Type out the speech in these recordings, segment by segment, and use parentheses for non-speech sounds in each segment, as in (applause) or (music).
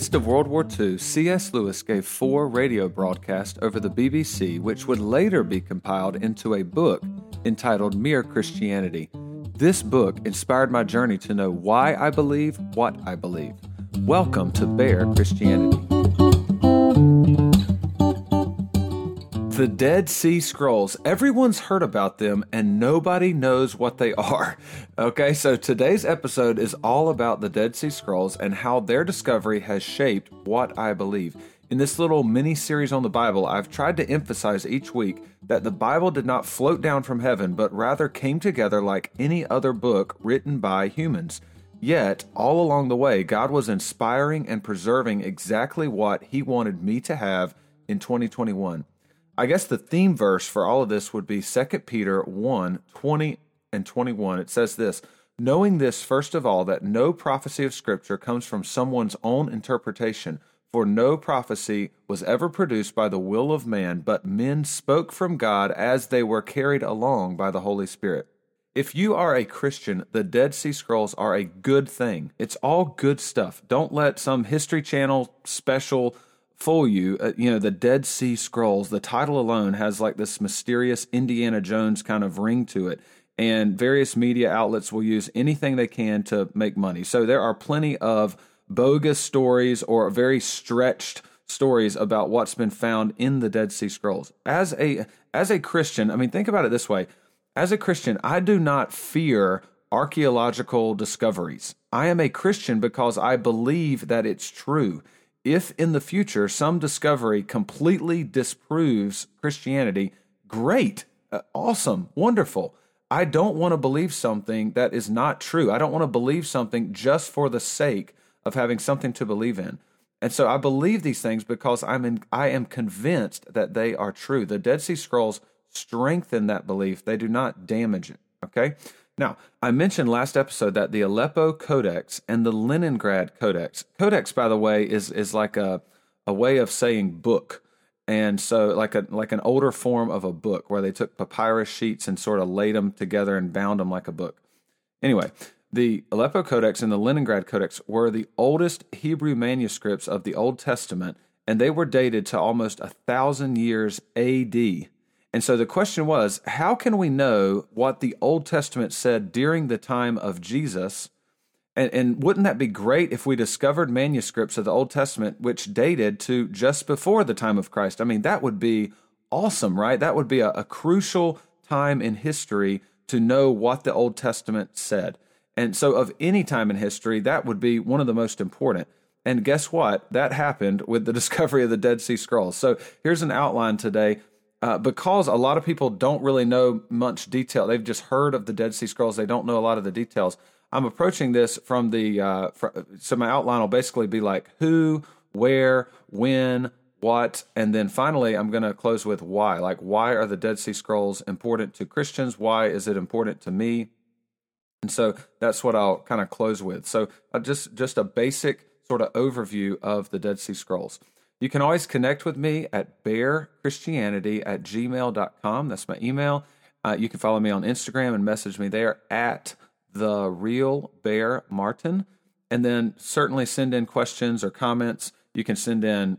midst of World War II, C.S. Lewis gave four radio broadcasts over the BBC, which would later be compiled into a book entitled Mere Christianity. This book inspired my journey to know why I believe what I believe. Welcome to Bear Christianity. The Dead Sea Scrolls. Everyone's heard about them and nobody knows what they are. (laughs) Okay, so today's episode is all about the Dead Sea Scrolls and how their discovery has shaped what I believe. In this little mini series on the Bible, I've tried to emphasize each week that the Bible did not float down from heaven, but rather came together like any other book written by humans. Yet, all along the way, God was inspiring and preserving exactly what He wanted me to have in 2021. I guess the theme verse for all of this would be 2 Peter 1 20 and 21. It says this Knowing this, first of all, that no prophecy of Scripture comes from someone's own interpretation, for no prophecy was ever produced by the will of man, but men spoke from God as they were carried along by the Holy Spirit. If you are a Christian, the Dead Sea Scrolls are a good thing. It's all good stuff. Don't let some History Channel special fool you. Uh, you know, the Dead Sea Scrolls, the title alone has like this mysterious Indiana Jones kind of ring to it. And various media outlets will use anything they can to make money. So there are plenty of bogus stories or very stretched stories about what's been found in the Dead Sea Scrolls. As a as a Christian, I mean think about it this way. As a Christian, I do not fear archaeological discoveries. I am a Christian because I believe that it's true if in the future some discovery completely disproves Christianity, great, uh, awesome, wonderful. I don't want to believe something that is not true. I don't want to believe something just for the sake of having something to believe in. And so I believe these things because I'm in, I am convinced that they are true. The Dead Sea Scrolls strengthen that belief. They do not damage it. Okay? Now, I mentioned last episode that the Aleppo Codex and the Leningrad Codex. Codex, by the way, is is like a a way of saying book, and so like a like an older form of a book where they took papyrus sheets and sort of laid them together and bound them like a book. Anyway, the Aleppo Codex and the Leningrad Codex were the oldest Hebrew manuscripts of the Old Testament, and they were dated to almost a thousand years A.D. And so the question was, how can we know what the Old Testament said during the time of Jesus? And, and, wouldn't that be great if we discovered manuscripts of the Old Testament which dated to just before the time of Christ? I mean, that would be awesome, right? That would be a, a crucial time in history to know what the Old Testament said. And so, of any time in history, that would be one of the most important. And guess what? That happened with the (laughs) discovery of the Dead Sea Scrolls. So, here's an outline today uh, because a lot of people don't really know much detail. They've just heard of the Dead Sea Scrolls. They don't know a lot of the details. I'm approaching this from the uh, so my outline will basically be like who, where, when, what, and then finally I'm going to close with why. Like why are the Dead Sea Scrolls important to Christians? Why is it important to me? And so that's what I'll kind of close with. So uh, just just a basic sort of overview of the Dead Sea Scrolls. You can always connect with me at bearchristianity at gmail.com. That's my email. Uh, you can follow me on Instagram and message me there at the real bear martin. And then certainly send in questions or comments. You can send in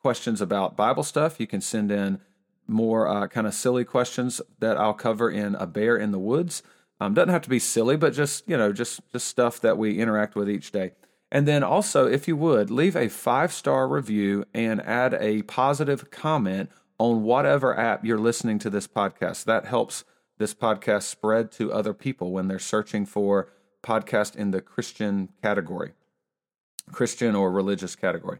questions about Bible stuff. You can send in more uh, kind of silly questions that I'll cover in a bear in the woods. Um, doesn't have to be silly, but just you know, just just stuff that we interact with each day. And then also, if you would, leave a five star review and add a positive comment on whatever app you're listening to this podcast. That helps this podcast spread to other people when they're searching for podcast in the Christian category, Christian or religious category.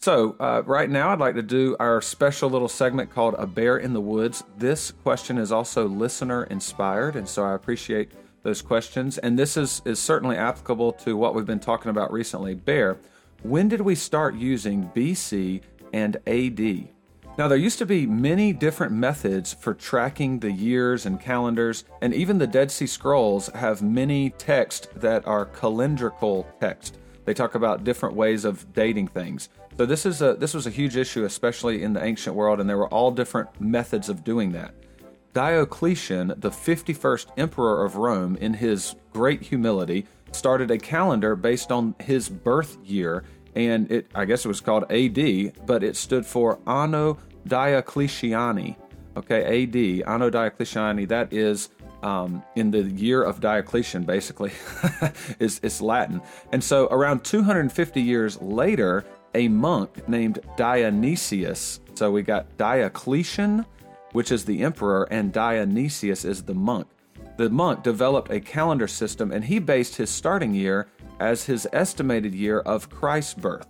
So, uh, right now, I'd like to do our special little segment called A Bear in the Woods. This question is also listener inspired, and so I appreciate those questions. And this is, is certainly applicable to what we've been talking about recently. Bear, when did we start using BC and AD? Now, there used to be many different methods for tracking the years and calendars, and even the Dead Sea Scrolls have many texts that are calendrical text. They talk about different ways of dating things. So this is a this was a huge issue, especially in the ancient world, and there were all different methods of doing that. Diocletian, the 51st emperor of Rome, in his great humility, started a calendar based on his birth year, and it I guess it was called AD, but it stood for Anno Diocletiani. Okay, AD, Anno Diocletiani. That is um, in the year of Diocletian, basically, (laughs) is, is Latin. And so around 250 years later, a monk named Dionysius. So we got Diocletian, which is the emperor, and Dionysius is the monk. The monk developed a calendar system and he based his starting year as his estimated year of Christ's birth.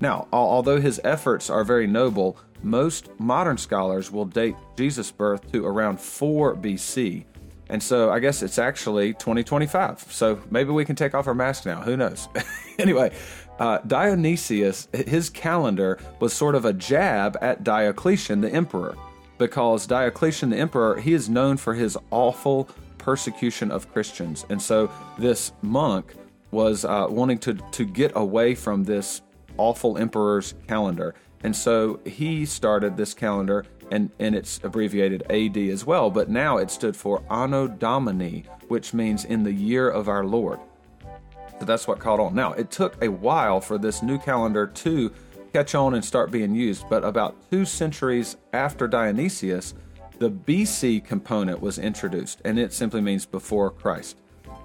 Now, although his efforts are very noble, most modern scholars will date Jesus' birth to around 4 BC. And so I guess it's actually 2025. So maybe we can take off our mask now. Who knows? (laughs) anyway, uh, Dionysius, his calendar was sort of a jab at Diocletian, the emperor, because Diocletian, the emperor, he is known for his awful persecution of Christians. And so this monk was uh, wanting to, to get away from this awful emperor's calendar. And so he started this calendar, and, and it's abbreviated AD as well, but now it stood for Anno Domini, which means in the year of our Lord. So that's what caught on. Now, it took a while for this new calendar to catch on and start being used, but about two centuries after Dionysius, the BC component was introduced, and it simply means before Christ.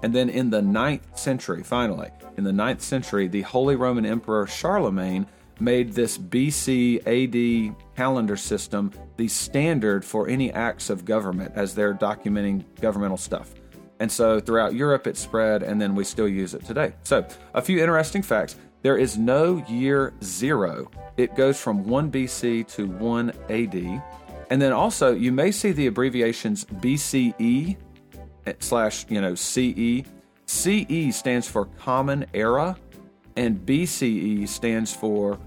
And then in the ninth century, finally, in the ninth century, the Holy Roman Emperor Charlemagne made this BC AD calendar system the standard for any acts of government as they're documenting governmental stuff. And so throughout Europe it spread, and then we still use it today. So, a few interesting facts. There is no year zero, it goes from 1 BC to 1 AD. And then also, you may see the abbreviations BCE eh, slash, you know, CE. CE stands for Common Era, and BCE stands for,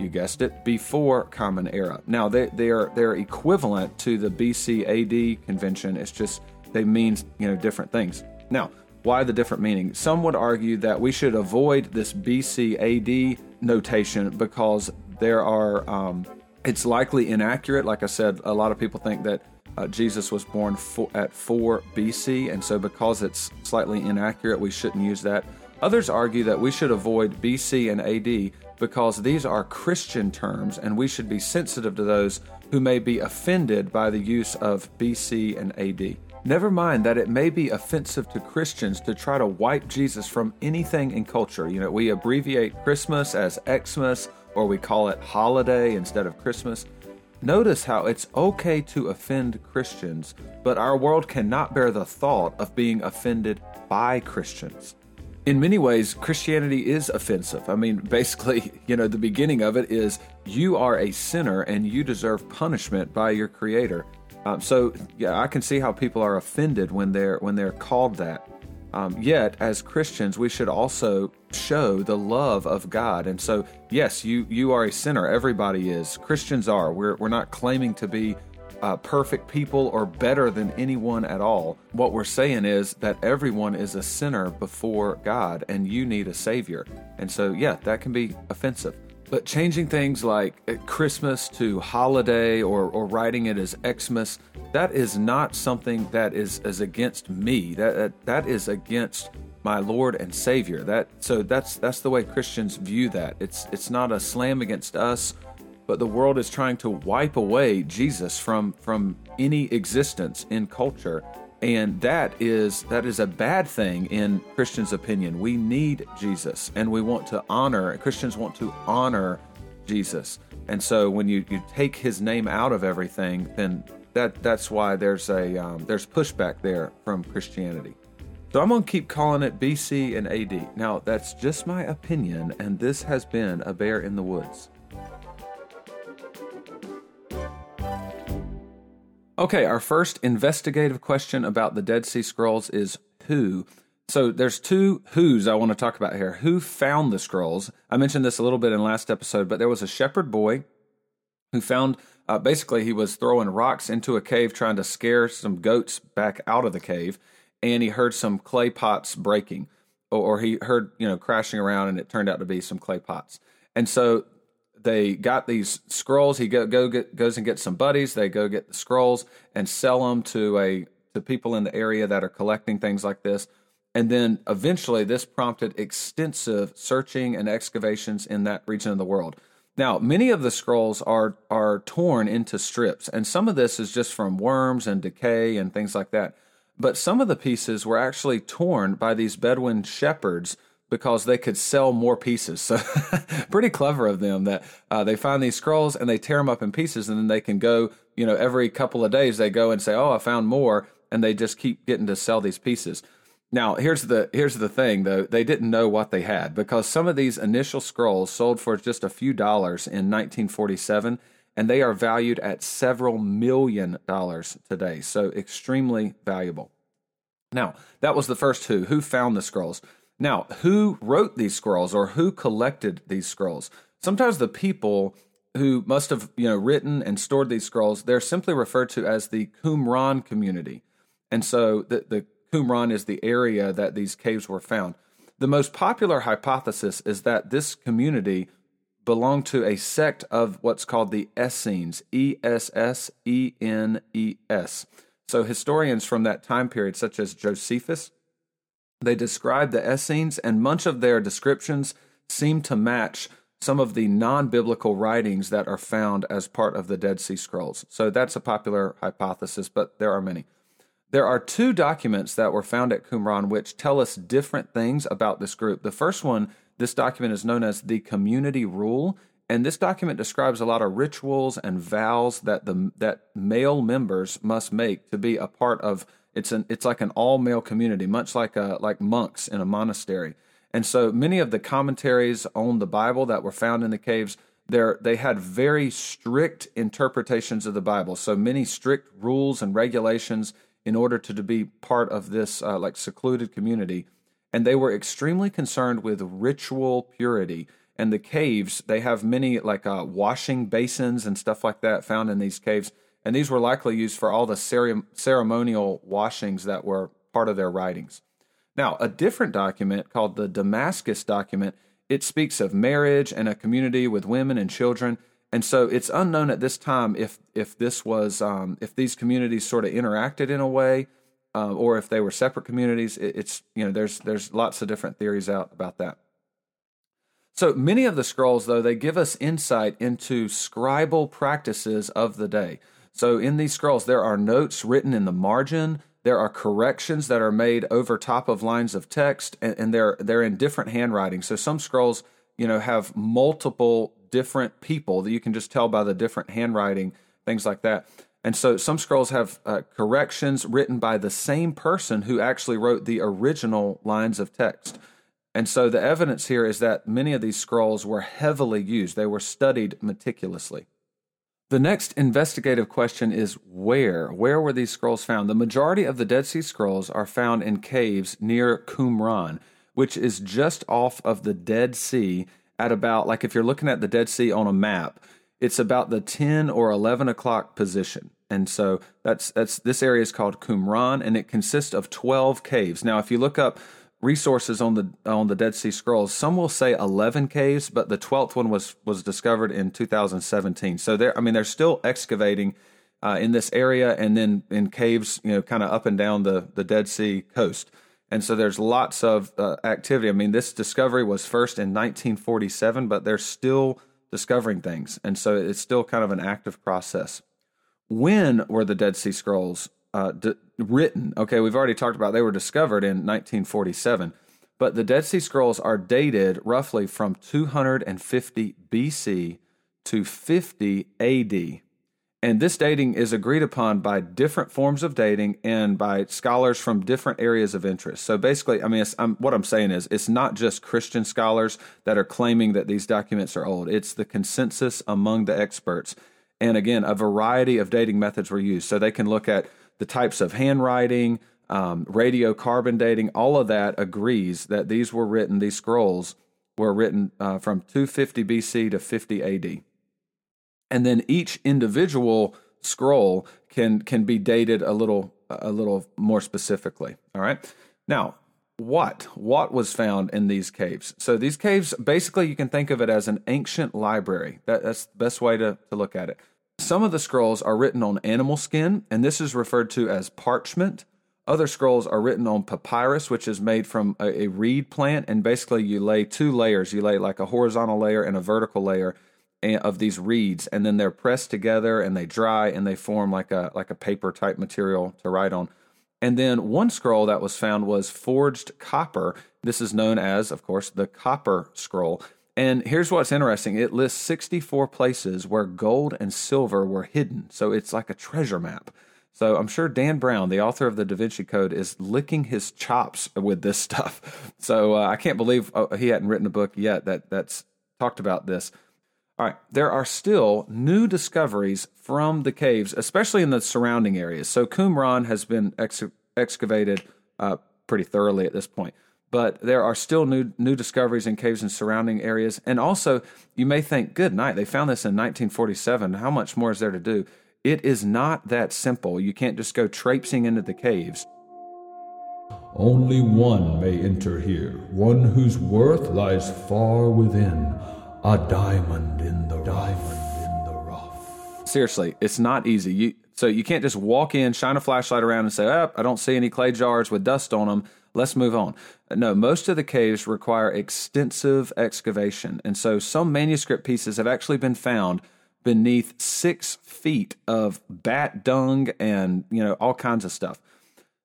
you guessed it, Before Common Era. Now, they, they're, they're equivalent to the BCAD convention. It's just they mean you know different things. Now, why the different meaning? Some would argue that we should avoid this BC AD notation because there are um, it's likely inaccurate. Like I said, a lot of people think that uh, Jesus was born for, at 4 BC, and so because it's slightly inaccurate, we shouldn't use that. Others argue that we should avoid BC and AD because these are Christian terms, and we should be sensitive to those who may be offended by the use of BC and AD. Never mind that it may be offensive to Christians to try to wipe Jesus from anything in culture. You know, we abbreviate Christmas as Xmas or we call it holiday instead of Christmas. Notice how it's okay to offend Christians, but our world cannot bear the thought of being offended by Christians. In many ways, Christianity is offensive. I mean, (laughs) basically, you know, the beginning of it is you are a sinner and you deserve punishment by your Creator. Um, so yeah, I can see how people are offended when they're when they're called that. Um, yet, as Christians, we should also show the love of God. And so, yes, you you are a sinner. Everybody is. Christians are. We're we're not claiming to be uh, perfect people or better than anyone at all. What we're saying is that everyone is a sinner before God, and you need a savior. And so, yeah, that can be offensive. But changing things like uh, Christmas to holiday or, or writing it as Xmas, that is not something that is, is against me. That, that that is against my Lord and Savior. That so that's that's the way Christians view that. It's it's not a slam against us, but the world is trying to wipe away Jesus from from any existence in culture and that is that is a bad thing in Christians' opinion. We need Jesus, and we want to honor. Christians want to honor Jesus, and so when you, you take His name out of everything, then that that's why there's a um, there's pushback there from Christianity. So I'm gonna keep calling it BC and AD. Now that's just my opinion, and this has been a bear in the woods. Okay, our first investigative question about the Dead Sea Scrolls is who? So there's two who's I want to talk about here. Who found the scrolls? I mentioned this a little bit in last episode, but there was a shepherd boy who found uh, basically he was throwing rocks into a cave trying to scare some goats back out of the cave, and he heard some clay pots breaking, or, or he heard you know crashing around, and it turned out to be some clay pots. And so they got these scrolls. He go, go get, goes and gets some buddies. They go get the scrolls and sell them to a to people in the area that are collecting things like this. And then eventually, this prompted extensive searching and excavations in that region of the world. Now, many of the scrolls are are torn into strips, and some of this is just from worms and decay and things like that. But some of the pieces were actually torn by these Bedouin shepherds because they could sell more pieces. So, (laughs) pretty clever of them that uh, they find these scrolls and they tear them up in pieces, and then they can go, you know, every couple of days they go and say, "Oh, I found more," and they just keep getting to sell these pieces. Now, here's the here's the thing though. They didn't know what they had because some of these initial scrolls sold for just a few dollars in 1947 and they are valued at several million dollars today. So extremely valuable. Now, that was the first who. Who found the scrolls? Now, who wrote these scrolls or who collected these scrolls? Sometimes the people who must have, you know, written and stored these scrolls, they're simply referred to as the Qumran community. And so the, the Qumran is the area that these caves were found. The most popular hypothesis is that this community belonged to a sect of what's called the Essenes, E S S E N E S. So historians from that time period, such as Josephus, they describe the Essenes, and much of their descriptions seem to match some of the non biblical writings that are found as part of the Dead Sea Scrolls. So that's a popular hypothesis, but there are many. There are two documents that were found at Qumran which tell us different things about this group. The first one, this document is known as the Community Rule, and this document describes a lot of rituals and vows that the that male members must make to be a part of it's an it's like an all male community, much like a, like monks in a monastery. And so many of the commentaries on the Bible that were found in the caves, they had very strict interpretations of the Bible. So many strict rules and regulations in order to, to be part of this uh, like secluded community. And they were extremely concerned with ritual purity. And the caves, they have many like uh, washing basins and stuff like that found in these caves. And these were likely used for all the ceremonial washings that were part of their writings. Now, a different document called the Damascus document, it speaks of marriage and a community with women and children and so it's unknown at this time if if this was um, if these communities sort of interacted in a way, uh, or if they were separate communities. It, it's you know there's there's lots of different theories out about that. So many of the scrolls, though, they give us insight into scribal practices of the day. So in these scrolls, there are notes written in the margin. There are corrections that are made over top of lines of text, and, and they're they're in different handwriting. So some scrolls, you know, have multiple different people that you can just tell by the different handwriting, things like that. And so some scrolls have uh, corrections written by the same person who actually wrote the original lines of text. And so the evidence here is that many of these scrolls were heavily used, they were studied meticulously. The next investigative question is where? Where were these scrolls found? The majority of the Dead Sea Scrolls are found in caves near Qumran, which is just off of the Dead Sea at about like if you're looking at the Dead Sea on a map, it's about the 10 or 11 o'clock position. And so that's that's this area is called Qumran, and it consists of 12 caves. Now, if you look up resources on the on the Dead Sea Scrolls, some will say 11 caves, but the 12th one was was discovered in 2017. So there, I mean, they're still excavating uh, in this area, and then in caves, you know, kind of up and down the the Dead Sea coast. And so there's lots of uh, activity. I mean, this discovery was first in 1947, but they're still discovering things. And so it's still kind of an active process. When were the Dead Sea Scrolls uh, d- written? Okay, we've already talked about they were discovered in 1947, but the Dead Sea Scrolls are dated roughly from 250 BC to 50 AD. And this dating is agreed upon by different forms of dating and by scholars from different areas of interest. So basically, I mean, I'm, what I'm saying is it's not just Christian scholars that are claiming that these documents are old, it's the consensus among the experts. And again, a variety of dating methods were used. So they can look at the types of handwriting, um, radiocarbon dating, all of that agrees that these were written, these scrolls were written uh, from 250 BC to 50 AD and then each individual scroll can can be dated a little a little more specifically. All right? Now what what was found in these caves? So these caves basically you can think of it as an ancient library. That, that's the best way to, to look at it some of the scrolls are written on animal skin and this is referred to as parchment Other scrolls are written on papyrus, which is made from a, a reed plant, and basically you lay two layers. You lay like a horizontal layer and a vertical layer eh, of these reeds, and then they're pressed together and they dry and they form like a like a paper type material to write on. And then one scroll that was found was forged copper. This is known as, of course, the Copper Scroll. And here's what's interesting it lists 64 places where gold and silver were hidden. So it's like a treasure map. So I'm sure Dan Brown, the author of the Da Vinci Code, is licking his chops with this (laughs) stuff. So uh, I can't believe uh, he hadn't written a book yet that that's talked about this. All right, there are still new discoveries from the caves, especially in the surrounding areas. So Qumran has been ex- excavated uh, pretty thoroughly at this point, but there are still new new discoveries in caves in surrounding areas. And also, you may think, "Good night, they found this in 1947. How much more is there to do?" It is not that simple. You can't just go traipsing into the caves. Only one may enter here, one whose worth lies far within a diamond in the diamond in the rough. Seriously, it's not easy. You so you can't just walk in, shine a flashlight around, and say, "Oh, I don't see any clay jars with dust on them. Let's move on." No, most of the caves require extensive excavation, and so some manuscript pieces have actually been found beneath six feet of bat dung and you know all kinds of stuff.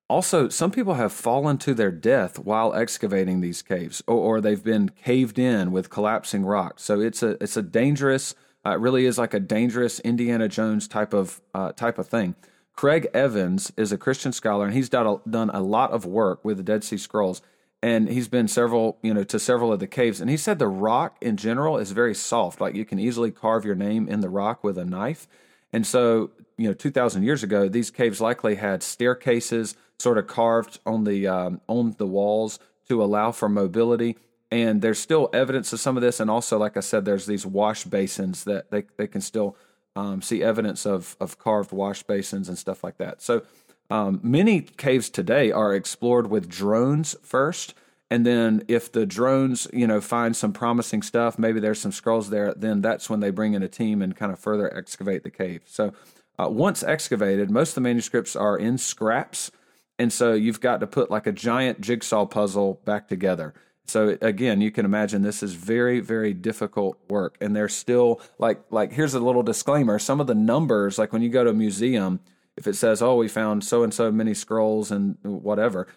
Also, some people have fallen to their death while excavating these caves, or, or they've been caved in with collapsing rocks. So it's a it's a dangerous. Uh, it really is like a dangerous Indiana Jones type of uh, type of thing. Craig Evans is a Christian scholar, and he's done a, done a lot of work with the Dead Sea Scrolls, and he's been several you know to several of the caves. And he said the rock in general is very soft, like you can easily carve your name in the rock with a knife. And so, you know, 2,000 years ago, these caves likely had staircases sort of carved on the um, on the walls to allow for mobility. And there's still evidence of some of this, and also, like I said, there's these wash basins that they they can still um, see evidence of of carved wash basins and stuff like that. So um, many caves today are explored with drones first, and then if the drones you know find some promising stuff, maybe there's some scrolls there, then that's when they bring in a team and kind of further excavate the cave. So uh, once excavated, most of the manuscripts are in scraps and so you've got to put like a giant jigsaw puzzle back together. So again, you can imagine this is very, very difficult work. And there's still like like here's a little disclaimer. Some of the numbers, like when you go to a museum, if it says, "Oh, we found so and so many scrolls and whatever,"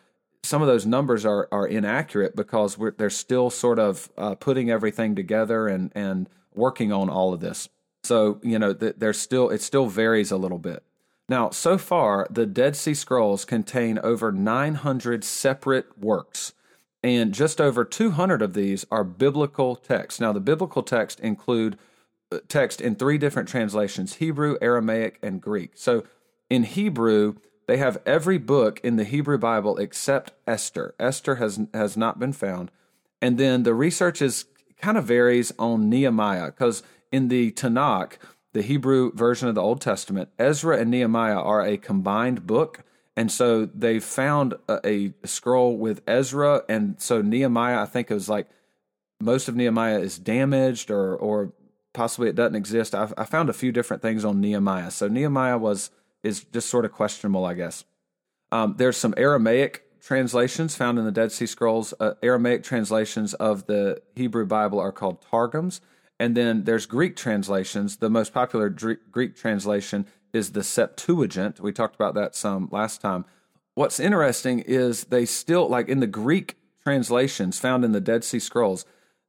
some of those numbers are are inaccurate because they're still sort of uh, putting everything together and and working on all of this. So you know, there's still it still varies a little bit. Now, so far, the Dead Sea Scrolls contain over 900 separate works, and just over 200 of these are biblical texts. Now, the biblical text include uh, text in three different translations Hebrew, Aramaic, and Greek. So, in Hebrew, they have every book in the Hebrew Bible except Esther. Esther has has not been found. And then the research is kind of varies on Nehemiah because in the Tanakh, the Hebrew version of the Old Testament, Ezra and Nehemiah are a combined book. And so they found a, a, scroll with Ezra. And so Nehemiah, I think it was like most of Nehemiah is damaged or, or possibly it doesn't exist. I, I found a few different things on Nehemiah. So Nehemiah was, is just sort of questionable, I guess. Um, there's some Aramaic translations found in the Dead Sea Scrolls. Uh, Aramaic translations of the Hebrew Bible are called Targums. And then there's Greek translations. The most popular Greek translation is the Septuagint. We talked about that some last time. What's interesting is they still, like in the Greek translations found in the Dead Sea Scrolls,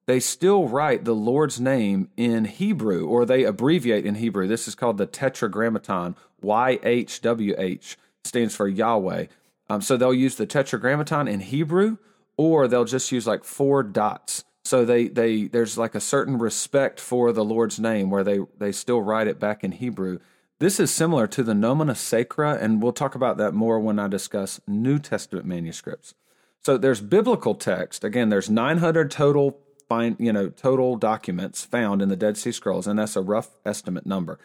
they still write the Lord's name in Hebrew, or they abbreviate in Hebrew. This is called the Tetragrammaton. YHWH stands for Yahweh. Um, so they'll use the Tetragrammaton in Hebrew, or they'll just use like four dots so they they there's like a certain respect for the Lord's name where they they still write it back in Hebrew. This is similar to the Nomina Sacra, and we'll talk about that more when I discuss New Testament manuscripts. So there's biblical text. Again, there's 900 total find you know total documents found in the Dead Sea Scrolls, and that's a rough estimate number.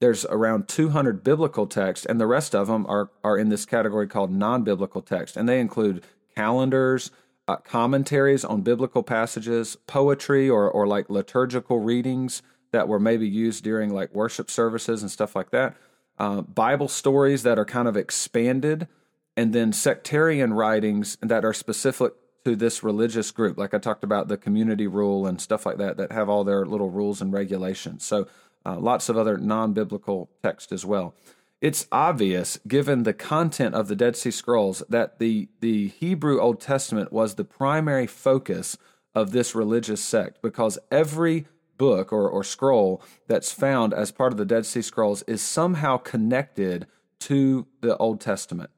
There's around 200 biblical texts, and the rest of them are are in this category called non-biblical text, and they include calendars, uh, commentaries on biblical passages, poetry, or or like liturgical readings that were maybe used during like worship services and stuff like that. Uh, Bible stories that are kind of expanded, and then sectarian writings that are specific to this religious group. Like I talked about the community rule and stuff like that, that have all their little rules and regulations. So uh, lots of other non biblical text as well. It's obvious, given the content of the Dead Sea Scrolls, that the, the Hebrew Old Testament was the primary focus of this religious sect because every book or, or scroll that's found as part of the Dead Sea Scrolls is somehow connected to the Old Testament.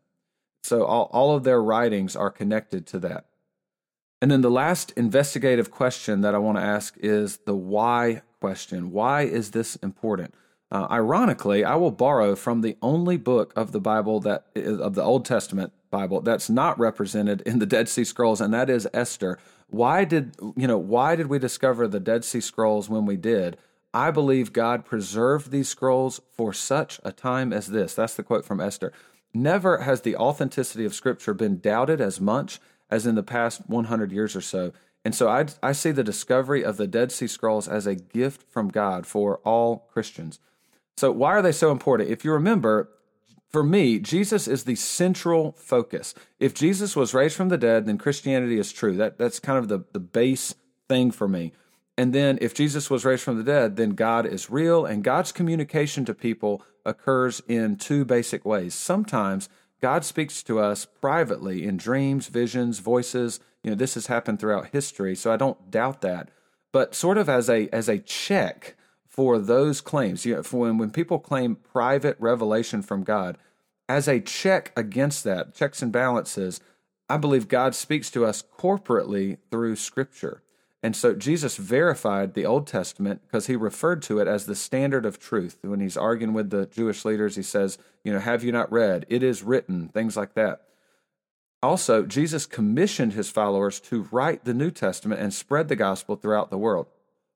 So all, all of their writings are connected to that. And then the last investigative question that I want to ask is the why question. Why is this important? Uh, ironically, I will borrow from the only book of the Bible that is, of the Old Testament Bible that's not represented in the Dead Sea Scrolls, and that is Esther. Why did you know? Why did we discover the Dead Sea Scrolls when we did? I believe God preserved these scrolls for such a time as this. That's the quote from Esther. Never has the authenticity of Scripture been doubted as much as in the past 100 years or so. And so I, I see the discovery of the Dead Sea Scrolls as a gift from God for all Christians. So, why are they so important? If you remember, for me, Jesus is the central focus. If Jesus was raised from the dead, then Christianity is true. That, that's kind of the, the base thing for me. And then if Jesus was raised from the dead, then God is real, and God's communication to people occurs in two basic ways. Sometimes God speaks to us privately in dreams, visions, voices. You know, this has happened throughout history, so I don't doubt that. But sort of as a as a check for those claims, you know, for when, when people claim private revelation from God, as a check against that, checks and balances, I believe God speaks to us corporately through Scripture. And so Jesus verified the Old Testament because he referred to it as the standard of truth. When he's arguing with the Jewish leaders, he says, You know, have you not read? It is written, things like that. Also, Jesus commissioned his followers to write the New Testament and spread the gospel throughout the world.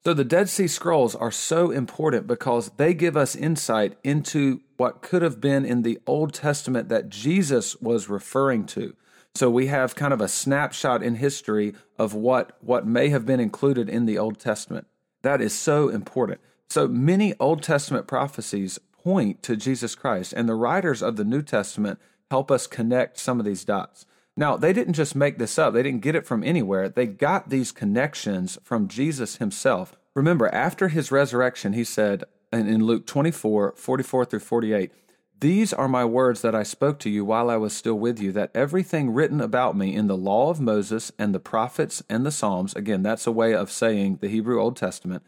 So the Dead Sea Scrolls are so important because they give us insight into what could have been in the Old Testament that Jesus was referring to. So we have kind of a snapshot in history of what, what may have been included in the Old Testament. That is so important. So many Old Testament prophecies point to Jesus Christ, and the writers of the New Testament help us connect some of these dots. Now, they didn't just make this up, they didn't get it from anywhere. They got these connections from Jesus himself. Remember, after his resurrection, he said and in Luke 24 44 through 48, these are my words that I spoke to you while I was still with you, that everything written about me in the law of Moses and the prophets and the Psalms, again, that's a way of saying the Hebrew Old Testament,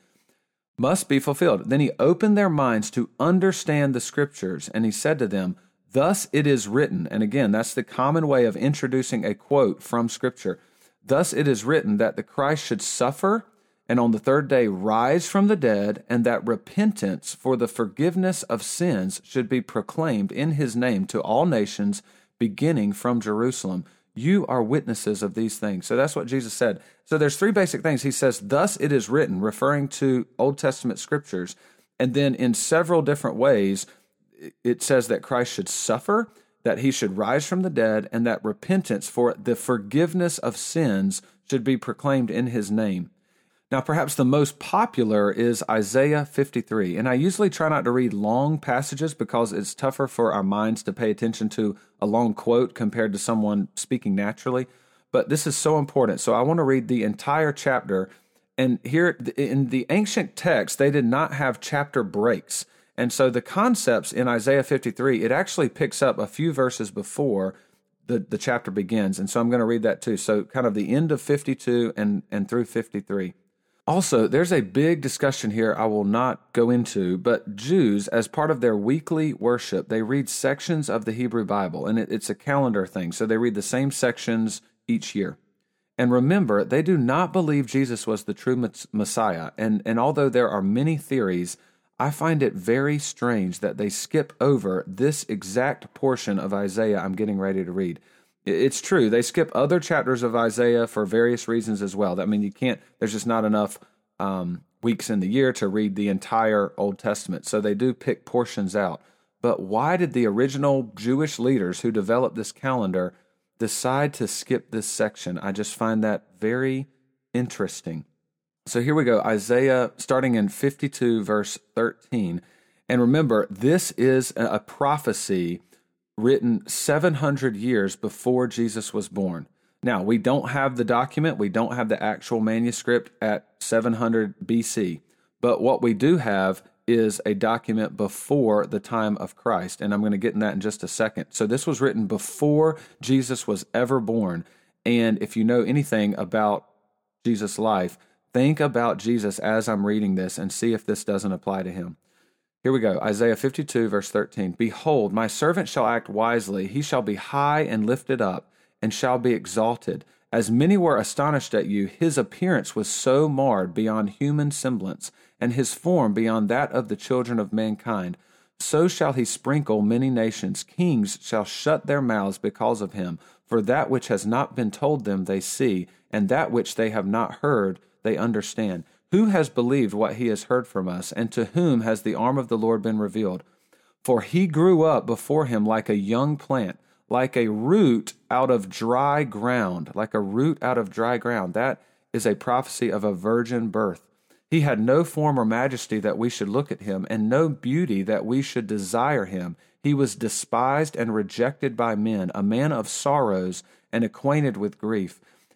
must be fulfilled. Then he opened their minds to understand the scriptures, and he said to them, Thus it is written, and again, that's the common way of introducing a quote from scripture. Thus it is written that the Christ should suffer and on the third day rise from the dead, and that repentance for the forgiveness of sins should be proclaimed in his name to all nations, beginning from Jerusalem. You are witnesses of these things. So that's what Jesus said. So there's three basic things. He says, Thus it is written, referring to Old Testament scriptures. And then in several different ways, it says that Christ should suffer, that he should rise from the dead, and that repentance for the forgiveness of sins should be proclaimed in his name. Now, perhaps the most popular is Isaiah 53. And I usually try not to read long passages because it's tougher for our minds to pay attention to a long quote compared to someone speaking naturally. But this is so important. So I want to read the entire chapter. And here in the ancient text, they did not have chapter breaks. And so the concepts in Isaiah 53, it actually picks up a few verses before the, the chapter begins. And so I'm going to read that too. So kind of the end of 52 and, and through 53. Also, there's a big discussion here I will not go into, but Jews, as part of their weekly worship, they read sections of the Hebrew Bible, and it, it's a calendar thing. So they read the same sections each year. And remember, they do not believe Jesus was the true Messiah. And, and although there are many theories, I find it very strange that they skip over this exact portion of Isaiah I'm getting ready to read. It's true. They skip other chapters of Isaiah for various reasons as well. I mean, you can't, there's just not enough um, weeks in the year to read the entire Old Testament. So they do pick portions out. But why did the original Jewish leaders who developed this calendar decide to skip this section? I just find that very interesting. So here we go Isaiah starting in 52, verse 13. And remember, this is a prophecy written 700 years before Jesus was born. Now, we don't have the document, we don't have the actual manuscript at 700 BC, but what we do have is a document before the time of Christ. And I'm going to get in that in just a second. So, this was written before Jesus was ever born. And if you know anything about Jesus' life, think about Jesus as I'm reading this and see if this doesn't apply to him. Here we go Isaiah 52, verse 13. Behold, my servant shall act wisely, he shall be high and lifted up, and shall be exalted. As many were astonished at you, his appearance was so marred beyond human semblance, and his form beyond that of the children of mankind. So shall he sprinkle many nations. Kings shall shut their mouths because of him. For that which has not been told them they see, and that which they have not heard they understand. Who has believed what he has heard from us, and to whom has the arm of the Lord been revealed? For he grew up before him like a young plant like a root out of dry ground, like a root out of dry ground. That is a prophecy of a virgin birth. He had no form or majesty that we should look at him, and no beauty that we should desire him. He was despised and rejected by men, a man of sorrows and acquainted with grief.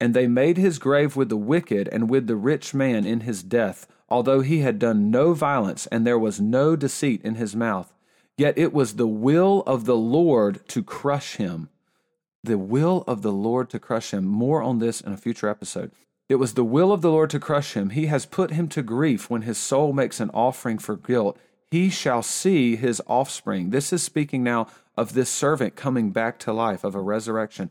And they made his grave with the wicked and with the rich man in his death although he had done no violence and there was no deceit in his mouth. Yet it was the will of the Lord to crush him. The will of the Lord to crush him. More on this in a future episode. It was the will of the Lord to crush him. He has put him to grief when his soul makes an offering for guilt. He shall see his offspring. This is speaking now of this servant coming back to life, of a resurrection.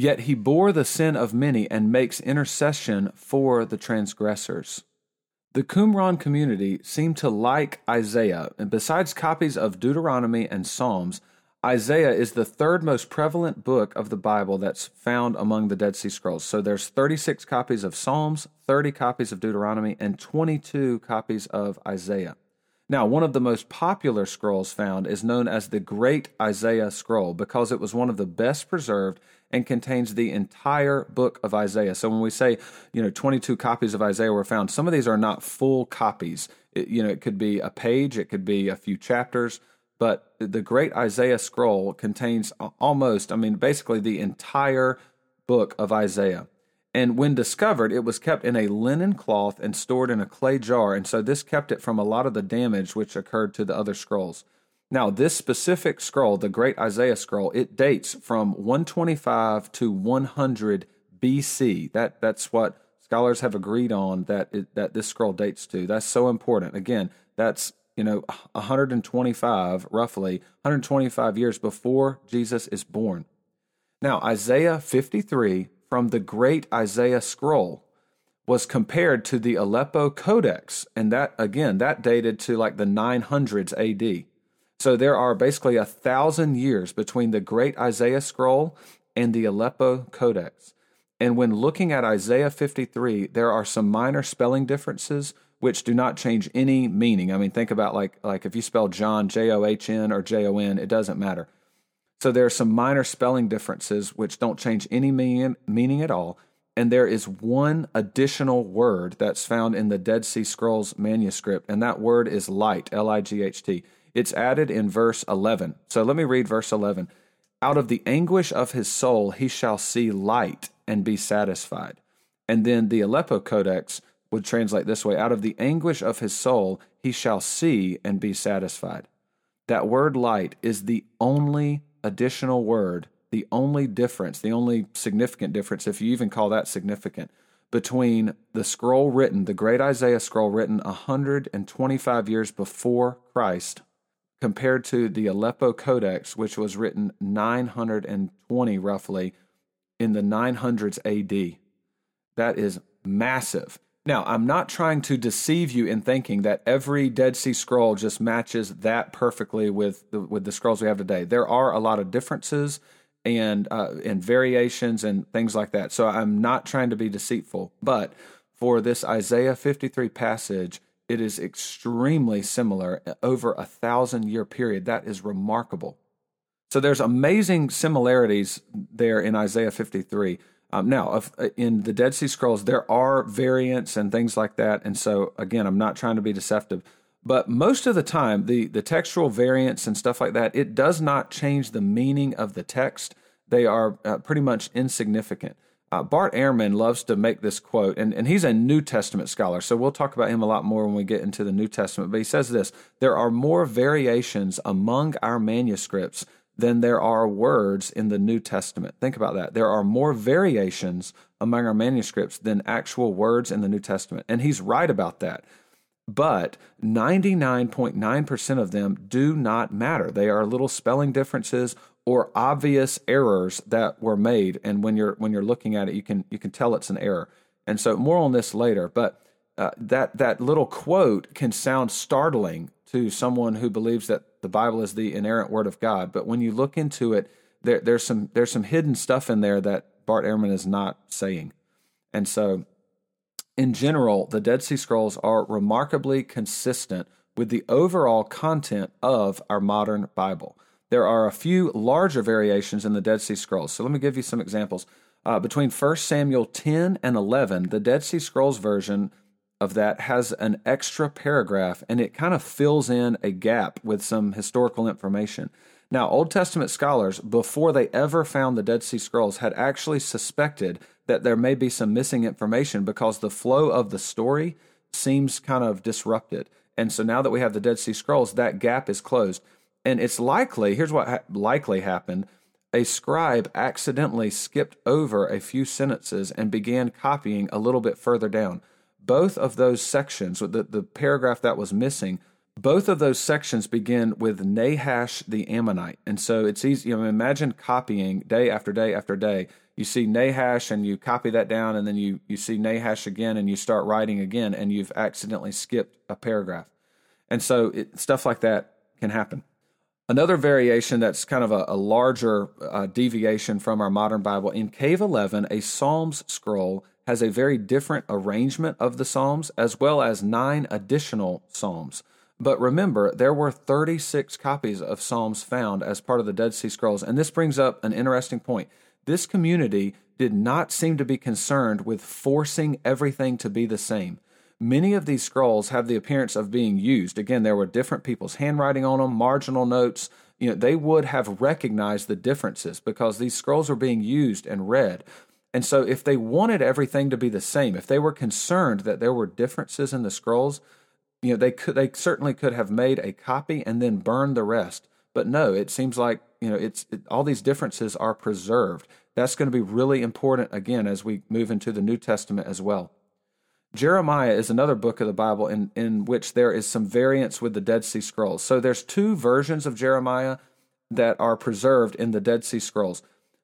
Yet he bore the sin of many, and makes intercession for the transgressors. The Qumran community seemed to like Isaiah, and besides copies of Deuteronomy and Psalms, Isaiah is the third most prevalent book of the Bible that's found among the Dead Sea Scrolls. So there's 36 copies of Psalms, 30 copies of Deuteronomy, and 22 copies of Isaiah. Now, one of the most popular scrolls found is known as the Great Isaiah Scroll because it was one of the best preserved and contains the entire book of Isaiah. So when we say, you know, 22 copies of Isaiah were found, some of these are not full copies. It, you know, it could be a page, it could be a few chapters, but the great Isaiah scroll contains almost, I mean, basically the entire book of Isaiah. And when discovered, it was kept in a linen cloth and stored in a clay jar. And so this kept it from a lot of the damage which occurred to the other scrolls. Now, this specific scroll, the Great Isaiah scroll, it dates from 125 to 100 BC. That that's what scholars have agreed on that it, that this scroll dates to. That's so important. Again, that's you know 125 roughly 125 years before Jesus is born. Now, Isaiah 53 from the Great Isaiah scroll was compared to the Aleppo Codex, and that again that dated to like the 900s AD. So there are basically a thousand years between the Great Isaiah scroll and the Aleppo Codex. And when looking at Isaiah 53, there are some minor spelling differences which do not change any meaning. I mean, think about like like if you spell John J O H N or J O N, it doesn't matter. So there are some minor spelling differences which don't change any meaning, meaning at all. And there is one additional word that's found in the Dead Sea Scrolls manuscript, and that word is light, L I G H T. It's added in verse 11. So let me read verse 11. Out of the anguish of his soul, he shall see light and be satisfied. And then the Aleppo Codex would translate this way Out of the anguish of his soul, he shall see and be satisfied. That word light is the only additional word, the only difference, the only significant difference, if you even call that significant, between the scroll written, the great Isaiah scroll written 125 years before Christ, compared to the Aleppo Codex, which was written 920 roughly in the 900s AD. That is massive. Now, I'm not trying to deceive you in thinking that every Dead Sea Scroll just matches that perfectly with the, with the scrolls we have today. There are a lot of differences and uh, and variations and things like that. So I'm not trying to be deceitful, but for this Isaiah 53 passage, it is extremely similar over a thousand year period. That is remarkable. So there's amazing similarities there in Isaiah 53. Um, now, if, uh, in the Dead Sea Scrolls, there are variants and things like that. And so, again, I'm not trying to be deceptive, but most of the time, the, the textual variants and stuff like that, it does not change the meaning of the text. They are uh, pretty much insignificant. Uh, Bart Ehrman loves to make this quote, and, and he's a New Testament scholar, so we'll talk about him a lot more when we get into the New Testament. But he says this there are more variations among our manuscripts than there are words in the New Testament. Think about that. There are more variations among our manuscripts than actual words in the New Testament. And he's right about that. But 99.9% of them do not matter. They are little spelling differences or obvious errors that were made and when you're when you're looking at it you can you can tell it's an error. And so more on this later, but uh, that that little quote can sound startling to someone who believes that the Bible is the inerrant word of God. But when you look into it, there, there's some there's some hidden stuff in there that Bart Ehrman is not saying. And so, in general, the Dead Sea Scrolls are remarkably consistent with the overall content of our modern Bible. There are a few larger variations in the Dead Sea Scrolls. So let me give you some examples. Uh, between 1 Samuel 10 and 11, the Dead Sea Scrolls version of that has an extra paragraph and it kind of fills in a gap with some historical information. Now, Old Testament scholars, before they ever found the Dead Sea Scrolls, had actually suspected that there may be some missing information because the flow of the story seems kind of disrupted. And so now that we have the Dead Sea Scrolls, that gap is closed. And it's likely, here's what ha- likely happened a scribe accidentally skipped over a few sentences and began copying a little bit further down both of those sections, the, the paragraph that was missing, both of those sections begin with Nahash the Ammonite. And so it's easy, you know, imagine copying day after day after day. You see Nahash and you copy that down, and then you, you see Nahash again and you start writing again, and you've accidentally skipped a paragraph. And so it, stuff like that can happen. Another variation that's kind of a, a larger uh, deviation from our modern Bible in Cave 11, a Psalms scroll has a very different arrangement of the Psalms, as well as nine additional Psalms. But remember, there were 36 copies of Psalms found as part of the Dead Sea Scrolls, and this brings up an interesting point. This community did not seem to be concerned with forcing everything to be the same. Many of these scrolls have the appearance of being used. Again, there were different people's handwriting on them, marginal notes. You know, they would have recognized the differences because these scrolls were being used and read. And so, if they wanted everything to be the same, if they were concerned that there were differences in the scrolls, you know, they could they certainly could have made a copy and then burned the rest. But no, it seems like you know it's it, all these differences are preserved. That's going to be really important again as we move into the New Testament as well. Jeremiah is another book of the Bible in, in which there is some variance with the Dead Sea Scrolls. So there's two versions of Jeremiah that are preserved in the Dead Sea Scrolls.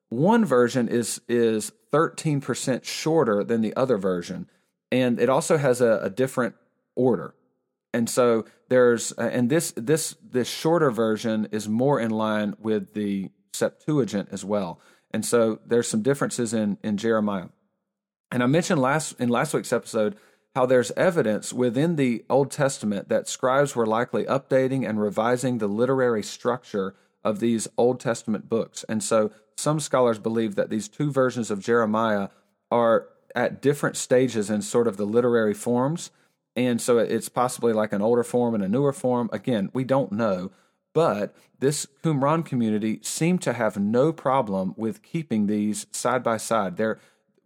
One version is is 13% shorter than the other version, and it also has a, a different order. And so there's and this this this shorter version is more in line with the Septuagint as well. And so there's some differences in in Jeremiah. And I mentioned last in last week's episode how there's evidence within the Old Testament that scribes were likely updating and revising the literary structure of these Old Testament books. And so some scholars believe that these two versions of Jeremiah are at different stages in sort of the literary forms. And so it's possibly like an older form and a newer form. Again, we don't know. But this Qumran community seemed to have no problem with keeping these side by side. There,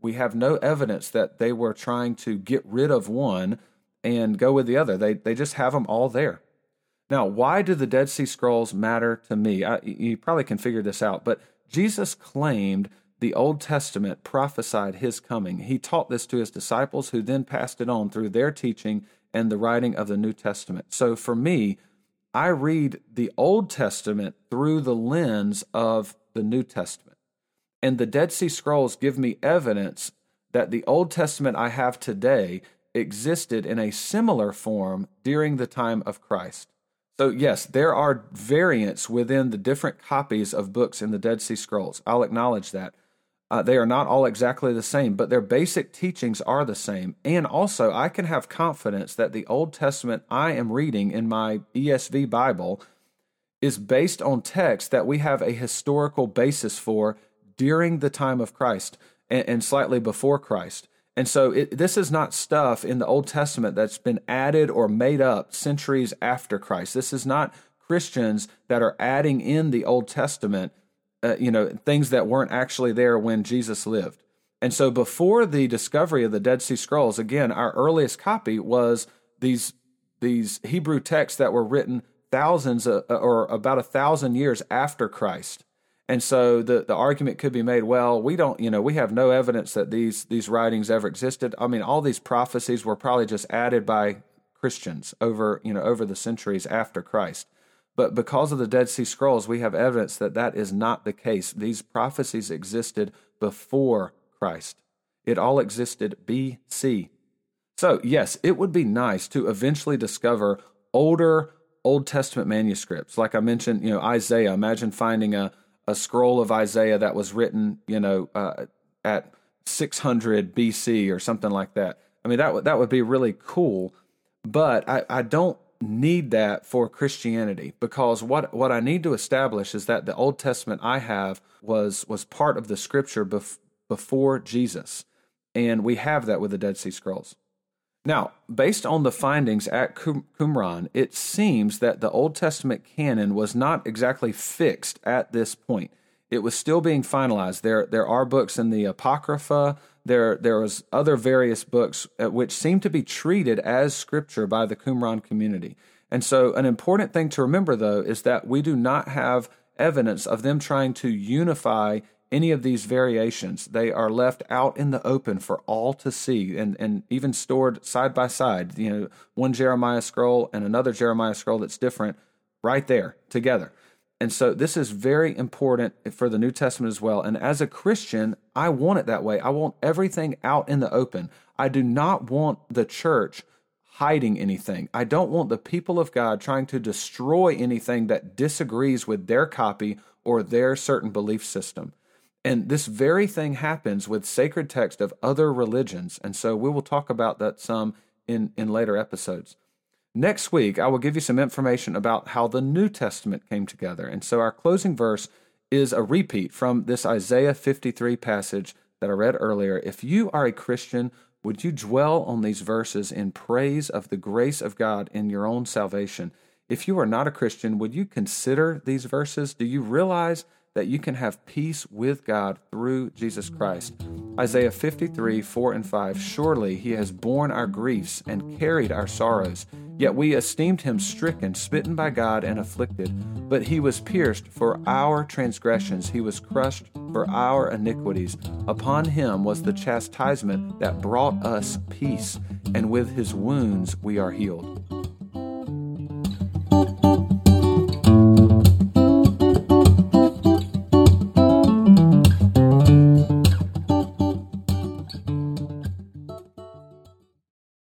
we have no evidence that they were trying to get rid of one and go with the other. They, they just have them all there. Now, why do the Dead Sea Scrolls matter to me? I, you probably can figure this out, but Jesus claimed the Old Testament prophesied his coming. He taught this to his disciples, who then passed it on through their teaching and the writing of the New Testament. So for me, I read the Old Testament through the lens of the New Testament. And the Dead Sea Scrolls give me evidence that the Old Testament I have today existed in a similar form during the time of Christ. So, yes, there are variants within the different copies of books in the Dead Sea Scrolls. I'll acknowledge that. Uh, they are not all exactly the same, but their basic teachings are the same. And also, I can have confidence that the Old Testament I am reading in my ESV Bible is based on text that we have a historical basis for during the time of Christ and, and slightly before Christ. And so, it, this is not stuff in the Old Testament that's been added or made up centuries after Christ. This is not Christians that are adding in the Old Testament uh, you know, things that weren't actually there when Jesus lived. And so before the discovery of the Dead Sea Scrolls, again, our earliest copy was these these Hebrew texts that were written thousands uh, uh, or about a thousand years after Christ. And so the, the argument could be made, well, we don't, you know, we have no evidence that these these writings ever existed. I mean, all these prophecies were probably just added by Christians over, you know, over the centuries after Christ. But because of the Dead Sea Scrolls, we have evidence that that is not the case. These prophecies existed before Christ, it all existed BC. So, yes, it would be nice to eventually discover older Old Testament manuscripts. Like I mentioned, you know, Isaiah. Imagine finding a, a scroll of Isaiah that was written, you know, uh, at 600 BC or something like that. I mean, that would that would be really cool. But I, I don't need that for Christianity because what what I need to establish is that the Old Testament I have was was part of the Scripture bef- before Jesus, and we have that with the Dead Sea Scrolls. Now, based on the findings at Qumran, it seems that the Old Testament canon was not exactly fixed at this point. It was still being finalized. There, there are books in the Apocrypha, there there was other various books uh, which seem to be treated as scripture by the Qumran community. And so an important thing to remember though is that we do not have evidence of them trying to unify any of these variations. They are left out in the open for all to see and, and even stored side by side. You know, one Jeremiah scroll and another Jeremiah scroll that's different right there together. And so this is very important for the New Testament as well. And as a Christian, I want it that way. I want everything out in the open. I do not want the church hiding anything. I don't want the people of God trying to destroy anything that disagrees with their copy or their certain belief system. And this very thing happens with sacred text of other religions. And so we will talk about that some in, in later episodes. Next week, I will give you some information about how the New Testament came together. And so our closing verse is a repeat from this Isaiah 53 passage that I read earlier. If you are a Christian, would you dwell on these verses in praise of the grace of God in your own salvation? If you are not a Christian, would you consider these verses? Do you realize that you can have peace with God through Jesus Christ. Isaiah 53, 4 and 5 Surely he has borne our griefs and carried our sorrows. Yet we esteemed him stricken, smitten by God, and afflicted. But he was pierced for our transgressions, he was crushed for our iniquities. Upon him was the chastisement that brought us peace, and with his wounds we are healed.